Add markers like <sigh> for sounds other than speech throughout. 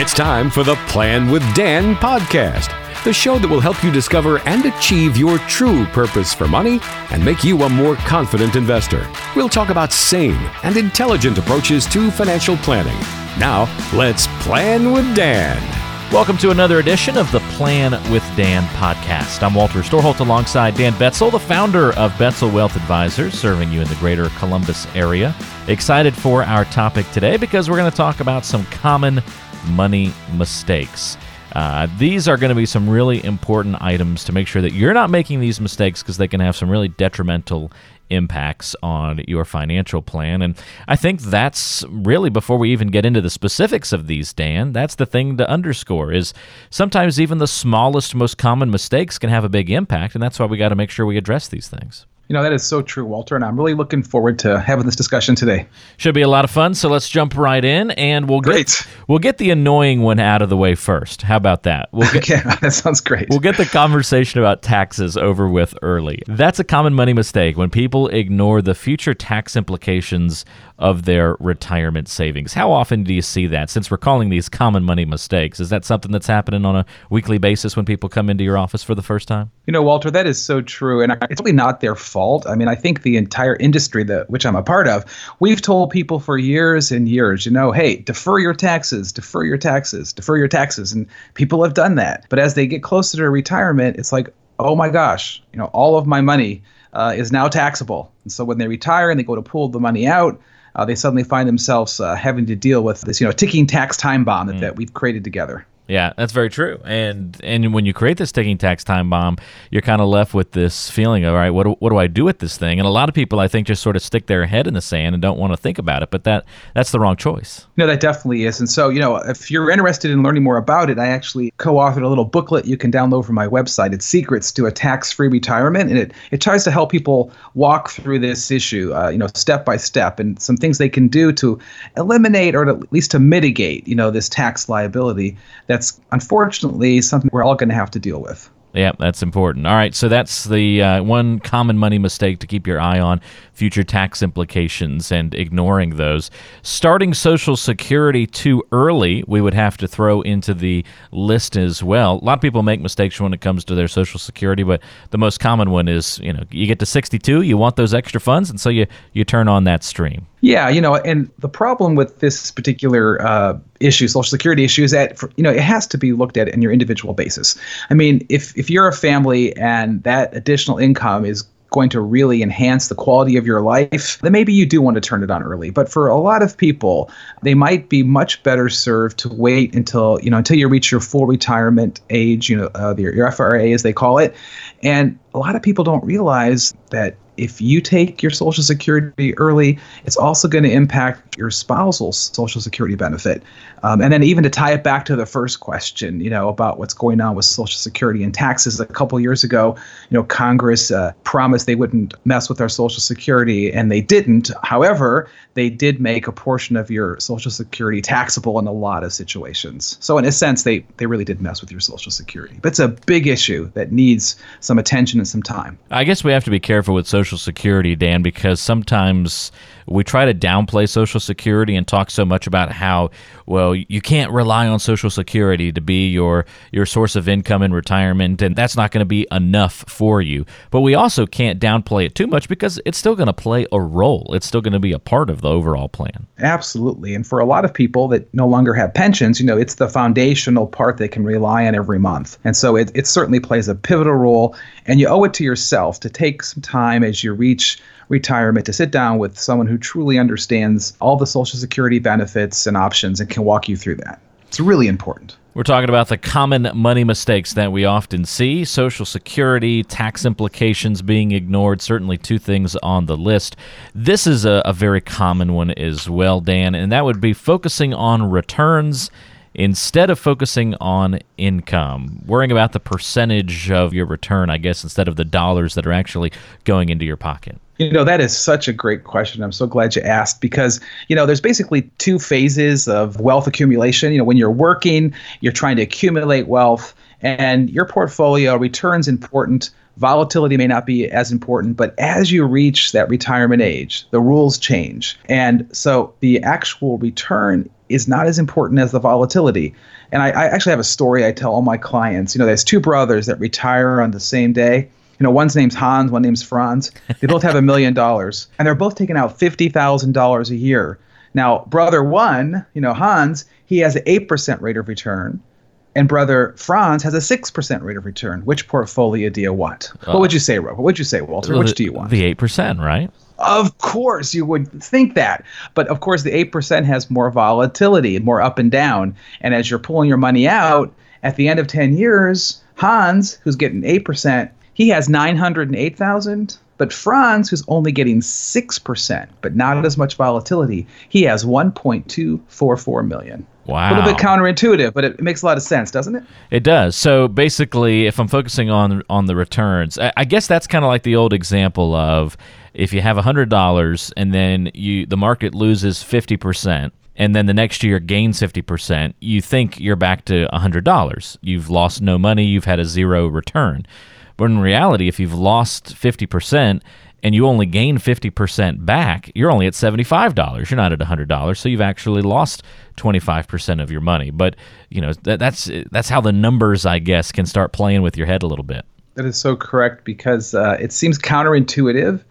It's time for the Plan with Dan podcast, the show that will help you discover and achieve your true purpose for money and make you a more confident investor. We'll talk about sane and intelligent approaches to financial planning. Now, let's plan with Dan. Welcome to another edition of the Plan with Dan podcast. I'm Walter Storholt alongside Dan Betzel, the founder of Betzel Wealth Advisors, serving you in the greater Columbus area. Excited for our topic today because we're going to talk about some common money mistakes. Uh, these are going to be some really important items to make sure that you're not making these mistakes because they can have some really detrimental impacts on your financial plan. And I think that's really before we even get into the specifics of these, Dan, that's the thing to underscore is sometimes even the smallest, most common mistakes can have a big impact. And that's why we got to make sure we address these things. You know, that is so true, Walter, and I'm really looking forward to having this discussion today. Should be a lot of fun, so let's jump right in and we'll great. we'll get the annoying one out of the way first. How about that? We'll get, <laughs> okay, that sounds great. We'll get the conversation about taxes over with early. That's a common money mistake when people ignore the future tax implications of their retirement savings. How often do you see that? Since we're calling these common money mistakes, is that something that's happening on a weekly basis when people come into your office for the first time? You know, Walter, that is so true, and it's really not their fault. I mean, I think the entire industry that which I'm a part of, we've told people for years and years, you know, hey, defer your taxes, defer your taxes, defer your taxes, and people have done that. But as they get closer to retirement, it's like, oh my gosh, you know, all of my money uh, is now taxable. And so when they retire and they go to pull the money out, uh, they suddenly find themselves uh, having to deal with this, you know, ticking tax time bomb that, mm. that we've created together. Yeah, that's very true. And and when you create this ticking tax time bomb, you're kind of left with this feeling of, all right, what do, what do I do with this thing? And a lot of people, I think, just sort of stick their head in the sand and don't want to think about it. But that that's the wrong choice. No, that definitely is. And so, you know, if you're interested in learning more about it, I actually co-authored a little booklet you can download from my website. It's Secrets to a Tax-Free Retirement, and it it tries to help people walk through this issue, uh, you know, step by step, and some things they can do to eliminate or at least to mitigate, you know, this tax liability that's unfortunately something we're all going to have to deal with. Yeah, that's important. All right, so that's the uh, one common money mistake to keep your eye on future tax implications and ignoring those. Starting Social Security too early, we would have to throw into the list as well. A lot of people make mistakes when it comes to their Social Security, but the most common one is you know you get to 62, you want those extra funds, and so you you turn on that stream. Yeah, you know, and the problem with this particular uh, issue, Social Security issue, is that for, you know it has to be looked at in your individual basis. I mean, if if you're a family and that additional income is going to really enhance the quality of your life, then maybe you do want to turn it on early. But for a lot of people, they might be much better served to wait until you know until you reach your full retirement age, you know, uh, your, your FRA as they call it. And a lot of people don't realize that if you take your Social Security early, it's also going to impact your spousal's Social Security benefit. Um, and then even to tie it back to the first question, you know, about what's going on with Social Security and taxes. A couple years ago, you know, Congress uh, promised they wouldn't mess with our Social Security, and they didn't. However, they did make a portion of your Social Security taxable in a lot of situations. So in a sense, they they really did mess with your Social Security. But it's a big issue that needs some attention and some time. I guess we have to be careful with Social Social Security, Dan, because sometimes we try to downplay Social Security and talk so much about how well you can't rely on Social Security to be your your source of income in retirement, and that's not going to be enough for you. But we also can't downplay it too much because it's still going to play a role. It's still going to be a part of the overall plan. Absolutely, and for a lot of people that no longer have pensions, you know, it's the foundational part they can rely on every month, and so it it certainly plays a pivotal role. And you owe it to yourself to take some time as you reach retirement to sit down with someone who truly understands all the Social Security benefits and options and can walk you through that. It's really important. We're talking about the common money mistakes that we often see Social Security, tax implications being ignored, certainly two things on the list. This is a, a very common one as well, Dan, and that would be focusing on returns instead of focusing on income, worrying about the percentage of your return, I guess, instead of the dollars that are actually going into your pocket. You know, that is such a great question. I'm so glad you asked because, you know, there's basically two phases of wealth accumulation. You know, when you're working, you're trying to accumulate wealth, and your portfolio returns important. Volatility may not be as important, but as you reach that retirement age, the rules change. And so the actual return is not as important as the volatility. And I, I actually have a story I tell all my clients. You know, there's two brothers that retire on the same day you know, one's name's Hans, one name's Franz. They both have a million dollars, and they're both taking out fifty thousand dollars a year. Now, brother one, you know, Hans, he has an eight percent rate of return, and brother Franz has a six percent rate of return. Which portfolio do you want? Uh, what would you say, Rob? What would you say, Walter? Which do you want? The eight percent, right? Of course, you would think that. But of course, the 8% has more volatility, more up and down. And as you're pulling your money out, at the end of 10 years, Hans, who's getting 8%, he has 908,000, but Franz, who's only getting 6%, but not as much volatility, he has 1.244 million. Wow. A little bit counterintuitive, but it, makes a lot of sense, doesn't it? It does. So basically, if I'm focusing on on the returns, I, I guess that's kind of like the old example of if you have $100 and then you the market loses 50%, and then the next year gains 50%, you think you're back to $100. You've lost no money, you've had a zero return. But in reality, if you've lost 50% and you only gain 50% back, you're only at $75. You're not at $100. So you've actually lost 25% of your money. But, you know, that, that's that's how the numbers, I guess, can start playing with your head a little bit. That is so correct because uh, it seems counterintuitive,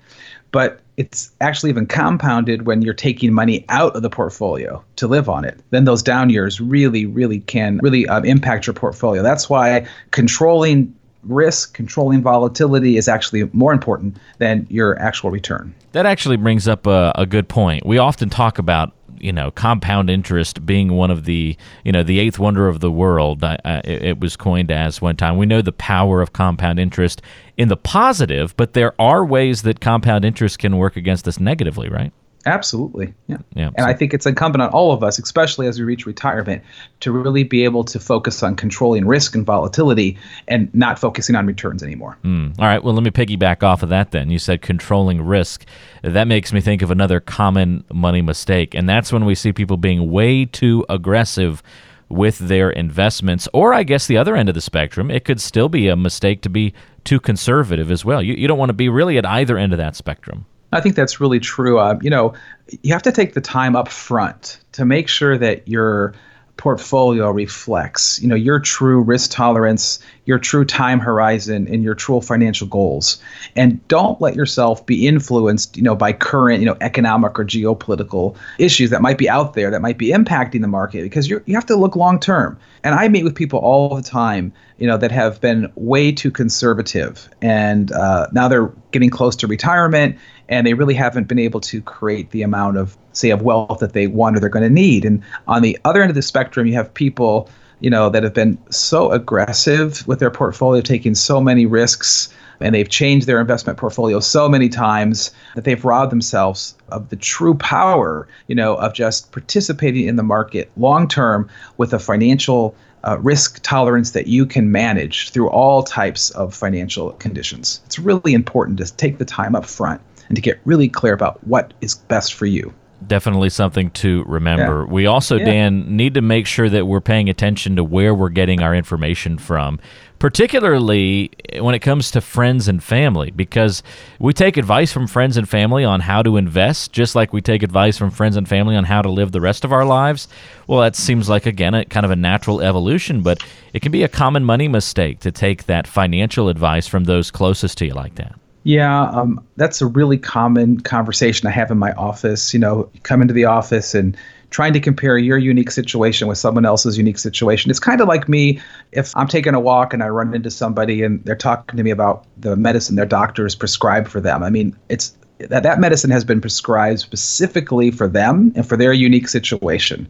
but it's actually even compounded when you're taking money out of the portfolio to live on it. Then those down years really, really can really um, impact your portfolio. That's why controlling risk, controlling volatility is actually more important than your actual return. That actually brings up a, a good point. We often talk about you know compound interest being one of the you know the eighth wonder of the world it was coined as one time we know the power of compound interest in the positive but there are ways that compound interest can work against us negatively right Absolutely. Yeah. yeah and so. I think it's incumbent on all of us, especially as we reach retirement, to really be able to focus on controlling risk and volatility and not focusing on returns anymore. Mm. All right. Well, let me piggyback off of that then. You said controlling risk. That makes me think of another common money mistake, and that's when we see people being way too aggressive with their investments. Or I guess the other end of the spectrum, it could still be a mistake to be too conservative as well. You, you don't want to be really at either end of that spectrum. I think that's really true. Uh, you know, you have to take the time up front to make sure that your portfolio reflects, you know, your true risk tolerance, your true time horizon, and your true financial goals. And don't let yourself be influenced, you know, by current, you know, economic or geopolitical issues that might be out there that might be impacting the market because you you have to look long term. And I meet with people all the time, you know, that have been way too conservative, and uh, now they're getting close to retirement and they really haven't been able to create the amount of say of wealth that they want or they're going to need and on the other end of the spectrum you have people you know that have been so aggressive with their portfolio taking so many risks and they've changed their investment portfolio so many times that they've robbed themselves of the true power you know of just participating in the market long term with a financial uh, risk tolerance that you can manage through all types of financial conditions. It's really important to take the time up front and to get really clear about what is best for you. Definitely something to remember. Yeah. We also, yeah. Dan, need to make sure that we're paying attention to where we're getting our information from, particularly when it comes to friends and family, because we take advice from friends and family on how to invest, just like we take advice from friends and family on how to live the rest of our lives. Well, that seems like, again, a kind of a natural evolution, but it can be a common money mistake to take that financial advice from those closest to you like that. Yeah, um, that's a really common conversation I have in my office. You know, you come into the office and trying to compare your unique situation with someone else's unique situation. It's kind of like me if I'm taking a walk and I run into somebody and they're talking to me about the medicine their doctor has prescribed for them. I mean, it's that that medicine has been prescribed specifically for them and for their unique situation.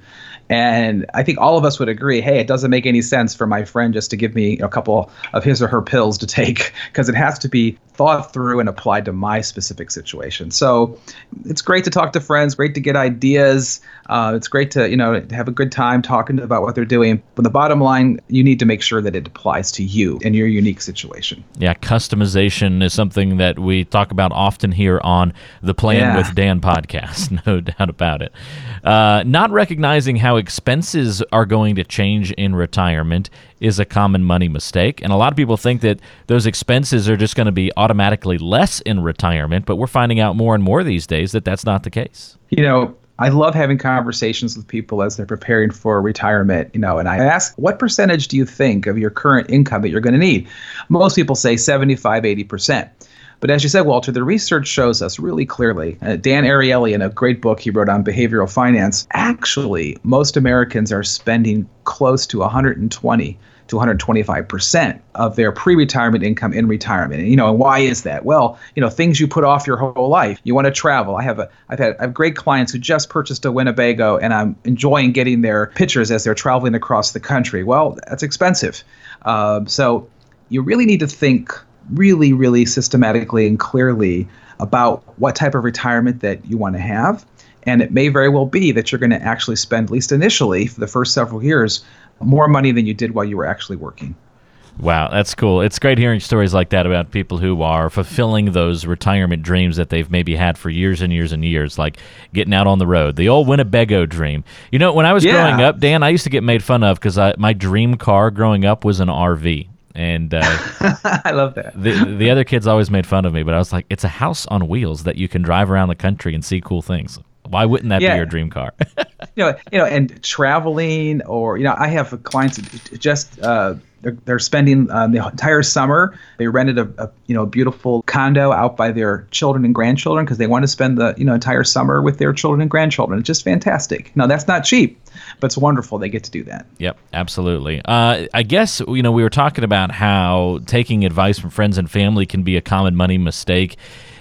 And I think all of us would agree, hey, it doesn't make any sense for my friend just to give me a couple of his or her pills to take because it has to be thought through and applied to my specific situation. So it's great to talk to friends, great to get ideas. Uh, it's great to you know have a good time talking about what they're doing. But the bottom line, you need to make sure that it applies to you and your unique situation. Yeah, customization is something that we talk about often here on the Plan yeah. with Dan podcast. <laughs> No doubt about it. Uh, not recognizing how expenses are going to change in retirement is a common money mistake. And a lot of people think that those expenses are just going to be automatically less in retirement, but we're finding out more and more these days that that's not the case. You know, I love having conversations with people as they're preparing for retirement, you know, and I ask, what percentage do you think of your current income that you're going to need? Most people say 75, 80%. But as you said, Walter, the research shows us really clearly. Uh, Dan Ariely, in a great book he wrote on behavioral finance, actually, most Americans are spending close to 120 to 125% of their pre-retirement income in retirement. And you know, and why is that? Well, you know, things you put off your whole life. You want to travel. I have a I've had I have great clients who just purchased a Winnebago and I'm enjoying getting their pictures as they're traveling across the country. Well, that's expensive. Uh, so you really need to think really, really systematically and clearly about what type of retirement that you want to have. And it may very well be that you're going to actually spend, at least initially, for the first several years, more money than you did while you were actually working. Wow, that's cool. It's great hearing stories like that about people who are fulfilling those retirement dreams that they've maybe had for years and years and years, like getting out on the road. The old Winnebago dream. You know, when I was yeah. growing up, Dan, I used to get made fun of because my dream car growing up was an RV and uh, <laughs> I love that. The the other kids always made fun of me, but I was like, it's a house on wheels that you can drive around the country and see cool things. Why wouldn't that yeah. be your dream car? <laughs> you know, you know, and traveling, or you know, I have clients just uh, they're, they're spending um, the entire summer. They rented a, a, you know beautiful condo out by their children and grandchildren because they want to spend the you know entire summer with their children and grandchildren. It's just fantastic. Now that's not cheap, but it's wonderful they get to do that. Yep, absolutely. Uh, I guess you know we were talking about how taking advice from friends and family can be a common money mistake.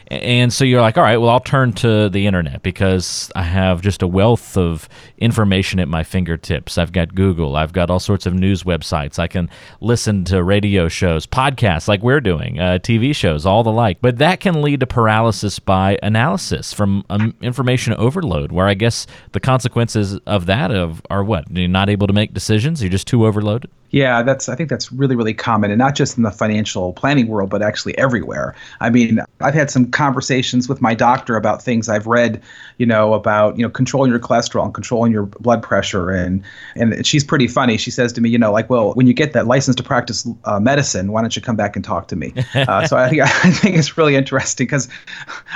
And so you're like, all right, well, I'll turn to the internet because I have just a wealth of information at my fingertips. I've got Google, I've got all sorts of news websites. I can listen to radio shows, podcasts like we're doing, uh, TV shows, all the like. But that can lead to paralysis by analysis from um, information overload, where I guess the consequences of that of are what? You're not able to make decisions. You're just too overloaded. Yeah, that's I think that's really really common, and not just in the financial planning world, but actually everywhere. I mean, I've had some conversations with my doctor about things I've read, you know, about you know controlling your cholesterol and controlling your blood pressure, and and she's pretty funny. She says to me, you know, like, well, when you get that license to practice uh, medicine, why don't you come back and talk to me? <laughs> Uh, so I think <laughs> I think it's really interesting because,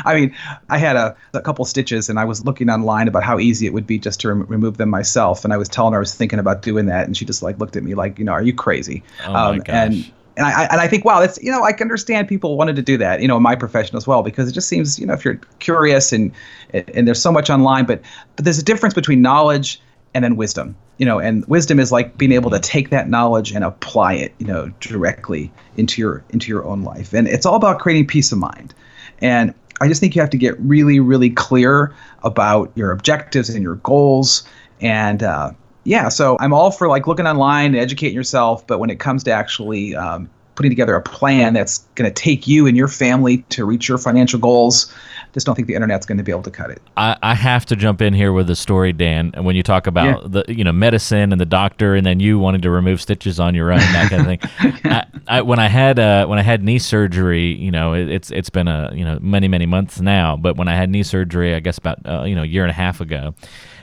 I mean, I had a, a couple stitches, and I was looking online about how easy it would be just to rem- remove them myself, and I was telling her I was thinking about doing that, and she just like looked at me like you know, are you crazy? Oh my um, gosh. And and I and I think wow, that's you know I can understand people wanted to do that, you know, in my profession as well, because it just seems you know if you're curious and and there's so much online, but but there's a difference between knowledge and then wisdom, you know, and wisdom is like being able to take that knowledge and apply it, you know, directly into your into your own life, and it's all about creating peace of mind, and I just think you have to get really really clear about your objectives and your goals and uh, yeah, so I'm all for like looking online, and educating yourself, but when it comes to actually um, putting together a plan that's going to take you and your family to reach your financial goals, just don't think the internet's going to be able to cut it. I, I have to jump in here with a story, Dan. And When you talk about yeah. the you know medicine and the doctor, and then you wanting to remove stitches on your own, that kind of thing. <laughs> I, I, when I had uh, when I had knee surgery, you know, it, it's it's been a you know many many months now, but when I had knee surgery, I guess about uh, you know a year and a half ago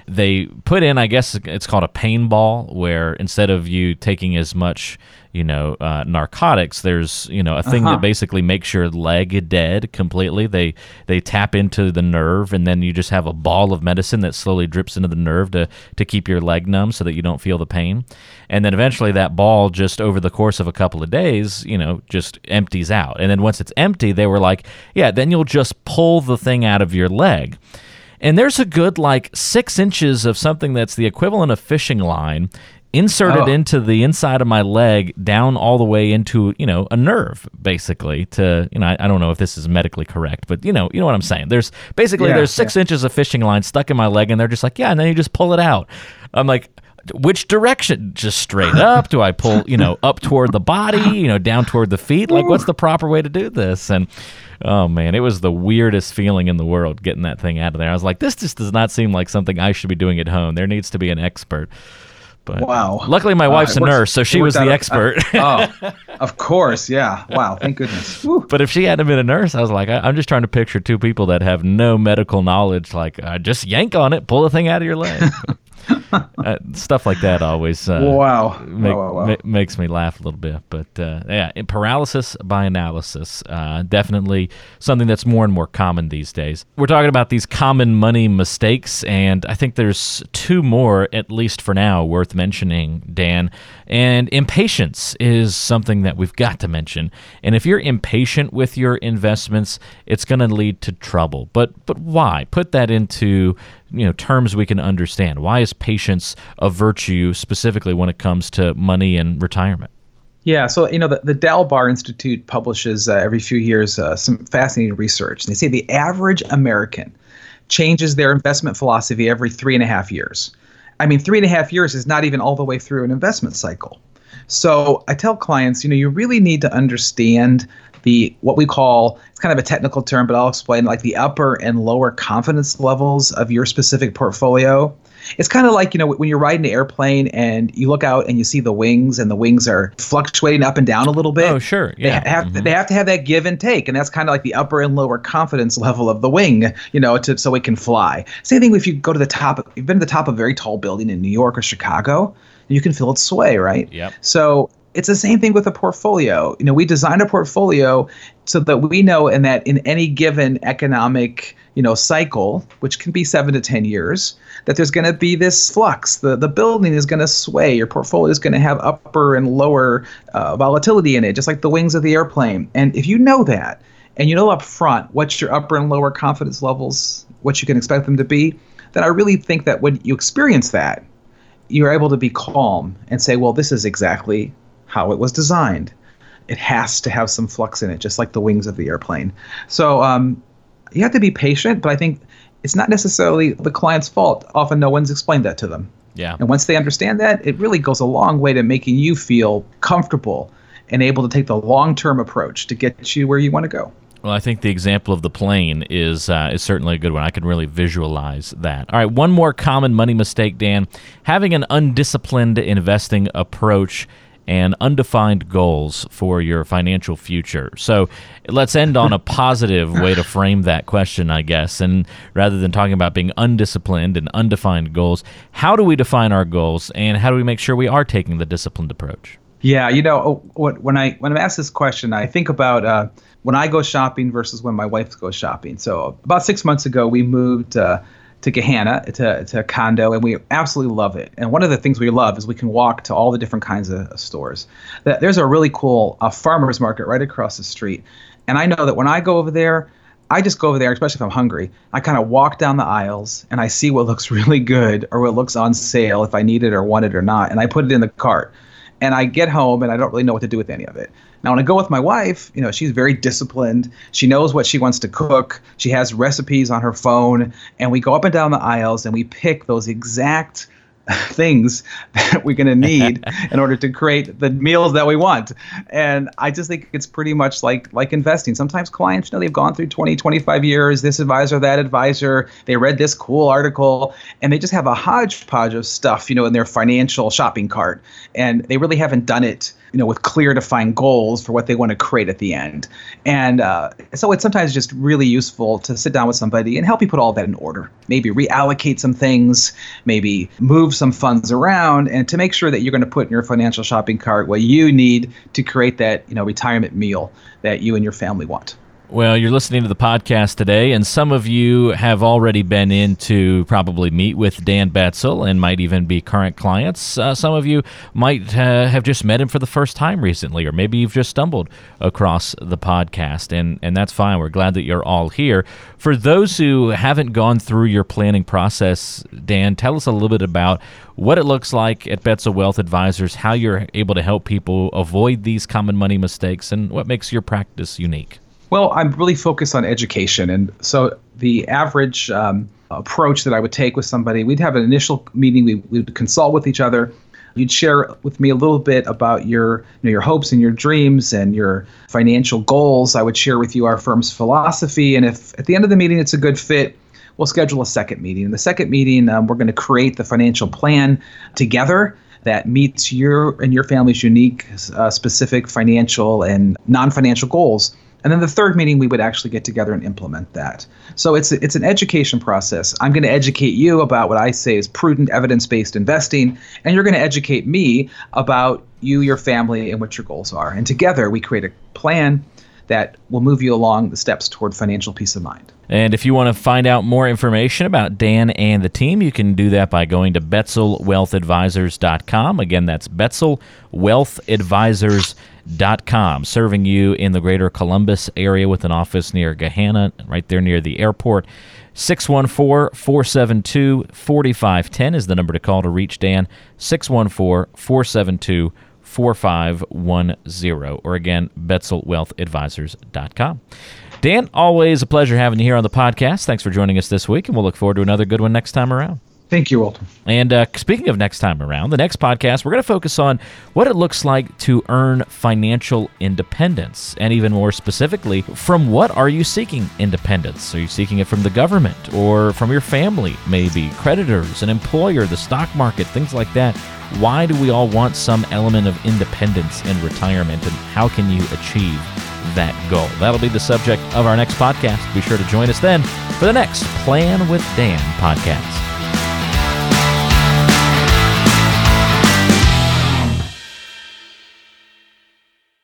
they put in, I guess it's called a pain ball, where instead of you taking as much, you know, uh, narcotics, there's you know a thing uh-huh. that basically makes your leg dead completely. They they tap into the nerve, and then you just have a ball of medicine that slowly drips into the nerve to to keep your leg numb, so that you don't feel the pain. And then eventually, that ball just over the course of a couple of days, you know, just empties out. And then once it's empty, they were like, yeah, then you'll just pull the thing out of your leg. And there's a good like six inches of something that's the equivalent of fishing line inserted oh. into the inside of my leg down all the way into you know a nerve basically to you know I, I, don't know if this is medically correct but you know you know what i'm saying there's basically yeah, there's six yeah. inches of fishing line stuck in my leg and they're just like yeah and then you just pull it out i'm like which direction just straight up do i pull you know up toward the body you know down toward the feet like what's the proper way to do this and oh man, it was the weirdest feeling in the world getting that thing out of there. I was like, this just does not seem like something I should be doing at home. There needs to be an expert. But wow. Luckily, my wife's uh, a nurse, so she was the expert. Uh, <laughs> oh, of course, yeah. Wow, thank goodness. Woo. But if she hadn't been a nurse, I was like, I, am just trying to picture two people that have no medical knowledge. Like, uh, just yank on it, pull the thing out of your leg. <laughs> uh, stuff like that always uh, wow. Make, wow, wow, wow. Ma- makes me laugh a little bit. But uh, yeah, paralysis by analysis, uh, definitely something that's more and more common these days. We're talking about these common money mistakes, and I think there's two more, at least for now, worth mentioning, Dan. And impatience is something that we've got to mention. And if you're impatient with your investments, it's going to lead to trouble. But but why? Put that into you know terms we can understand. Why is patience a virtue specifically when it comes to money and retirement? Yeah, so you know the, the Dalbar Institute publishes uh, every few years uh, some fascinating research. They say the average American changes their investment philosophy every three and a half years. I mean, three and a half years is not even all the way through an investment cycle. So I tell clients, you know, you really need to understand the what we call it's kind of a technical term, but I'll explain like the upper and lower confidence levels of your specific portfolio. It's kind of like you know when you're riding an airplane and you look out and you see the wings and the wings are fluctuating up and down a little bit. Oh, sure, yeah. They have mm-hmm. they have to have that give and take, and that's kind of like the upper and lower confidence level of the wing, you know, to so it can fly. Same thing if you go to the top. You've been to the top of a very tall building in New York or Chicago, you can feel it sway, right? Yep. So it's the same thing with a portfolio. You know, we design a portfolio so that we know in that in any given economic, you know, cycle, which can be seven to ten years, that there's going to be this flux. The the building is going to sway. Your portfolio is going to have upper and lower uh, volatility in it, just like the wings of the airplane. And if you know that, and you know up front what's your upper and lower confidence levels, what you can expect them to be, then I really think that when you experience that, you're able to be calm and say, well, this is exactly how it was designed. It has to have some flux in it, just like the wings of the airplane. So um, you have to be patient, but I think it's not necessarily the client's fault. Often no one's explained that to them. Yeah. And once they understand that, it really goes a long way to making you feel comfortable and able to take the long term approach to get you where you want to go. Well, I think the example of the plane is uh, is certainly a good one. I can really visualize that. All right, one more common money mistake, Dan: having an undisciplined investing approach and undefined goals for your financial future. So let's end on a positive way to frame that question, I guess. And rather than talking about being undisciplined and undefined goals, how do we define our goals and how do we make sure we are taking the disciplined approach? Yeah, you know, when I when I'm asked this question, I think about uh, when I go shopping versus when my wife goes shopping. So about six months ago, we moved. Uh, to Gahanna, to, to condo, and we absolutely love it. And one of the things we love is we can walk to all the different kinds of stores. There's a really cool uh, farmer's market right across the street. And I know that when I go over there, I just go over there, especially if I'm hungry. I kind of walk down the aisles and I see what looks <laughs> really good or what looks on sale if I need it or want it or not, and I put it in the cart. And I get home and I don't really know what to do with any of it. Now, when I go with my wife, you know, she's very disciplined. She knows what she wants to cook. She has recipes on her phone, and we go up and down the aisles and we pick those exact <laughs> things <laughs> that we're going to need <laughs> in order to create the meals that we want. And I just think it's pretty much like like investing. Sometimes clients, you know, they've gone through 20, 25 years, this advisor, that advisor, they read this cool article, and they just have a hodgepodge of stuff, you know, in their financial shopping cart. And they really haven't done it you know, with clear defined goals for what they want to create at the end. And uh, so it's sometimes just really useful to sit down with somebody and help you put all that in order. Maybe reallocate some things, maybe move some funds around, and to make sure that you're going to put in your financial shopping cart what you need to create that, you know, retirement meal that you and your family want. Well, you're listening to the podcast today, and some of you have already been in to probably meet with Dan Betzel and might even be current clients. Uh, some of you might uh, have just met him for the first time recently, or maybe you've just stumbled across the podcast, and, and that's fine. We're glad that you're all here. For those who haven't gone through your planning process, Dan, tell us a little bit about what it looks like at Betzel Wealth Advisors, how you're able to help people avoid these common money mistakes, and what makes your practice unique. Well, I'm really focused on education. And so the average um, approach that I would take with somebody, we'd have an initial meeting, we, would consult with each other. You'd share with me a little bit about your, you know, your hopes and your dreams and your financial goals. I would share with you our firm's philosophy. And if at the end of the meeting it's a good fit, we'll schedule a second meeting. In the second meeting, um, we're going to create the financial plan together that meets your and your family's unique, uh, specific financial and non financial goals. And then the third meeting, we would actually get together and implement that. So it's it's an education process. I'm going to educate you about what I say is prudent, evidence-based investing, and you're going to educate me about you, your family, and what your goals are. And together, we create a plan that will move you along the steps toward financial peace of mind. And if you want to find out more information about Dan and the team, you can do that by going to BetzelWealthAdvisors.com. Again, that's BetzelWealthAdvisors.com, serving you in the greater Columbus area with an office near Gahanna, right there near the airport. 614 472 4510 is the number to call to reach Dan. 614 472 4510. Or again, BetzelWealthAdvisors.com. Dan, always a pleasure having you here on the podcast. Thanks for joining us this week, and we'll look forward to another good one next time around. Thank you, Walter. And uh, speaking of next time around, the next podcast, we're going to focus on what it looks like to earn financial independence. And even more specifically, from what are you seeking independence? Are you seeking it from the government or from your family, maybe creditors, an employer, the stock market, things like that? Why do we all want some element of independence in retirement, and how can you achieve that goal? That'll be the subject of our next podcast. Be sure to join us then for the next Plan with Dan podcast.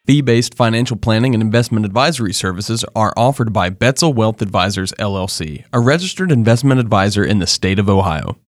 Fee based financial planning and investment advisory services are offered by Betzel Wealth Advisors, LLC, a registered investment advisor in the state of Ohio.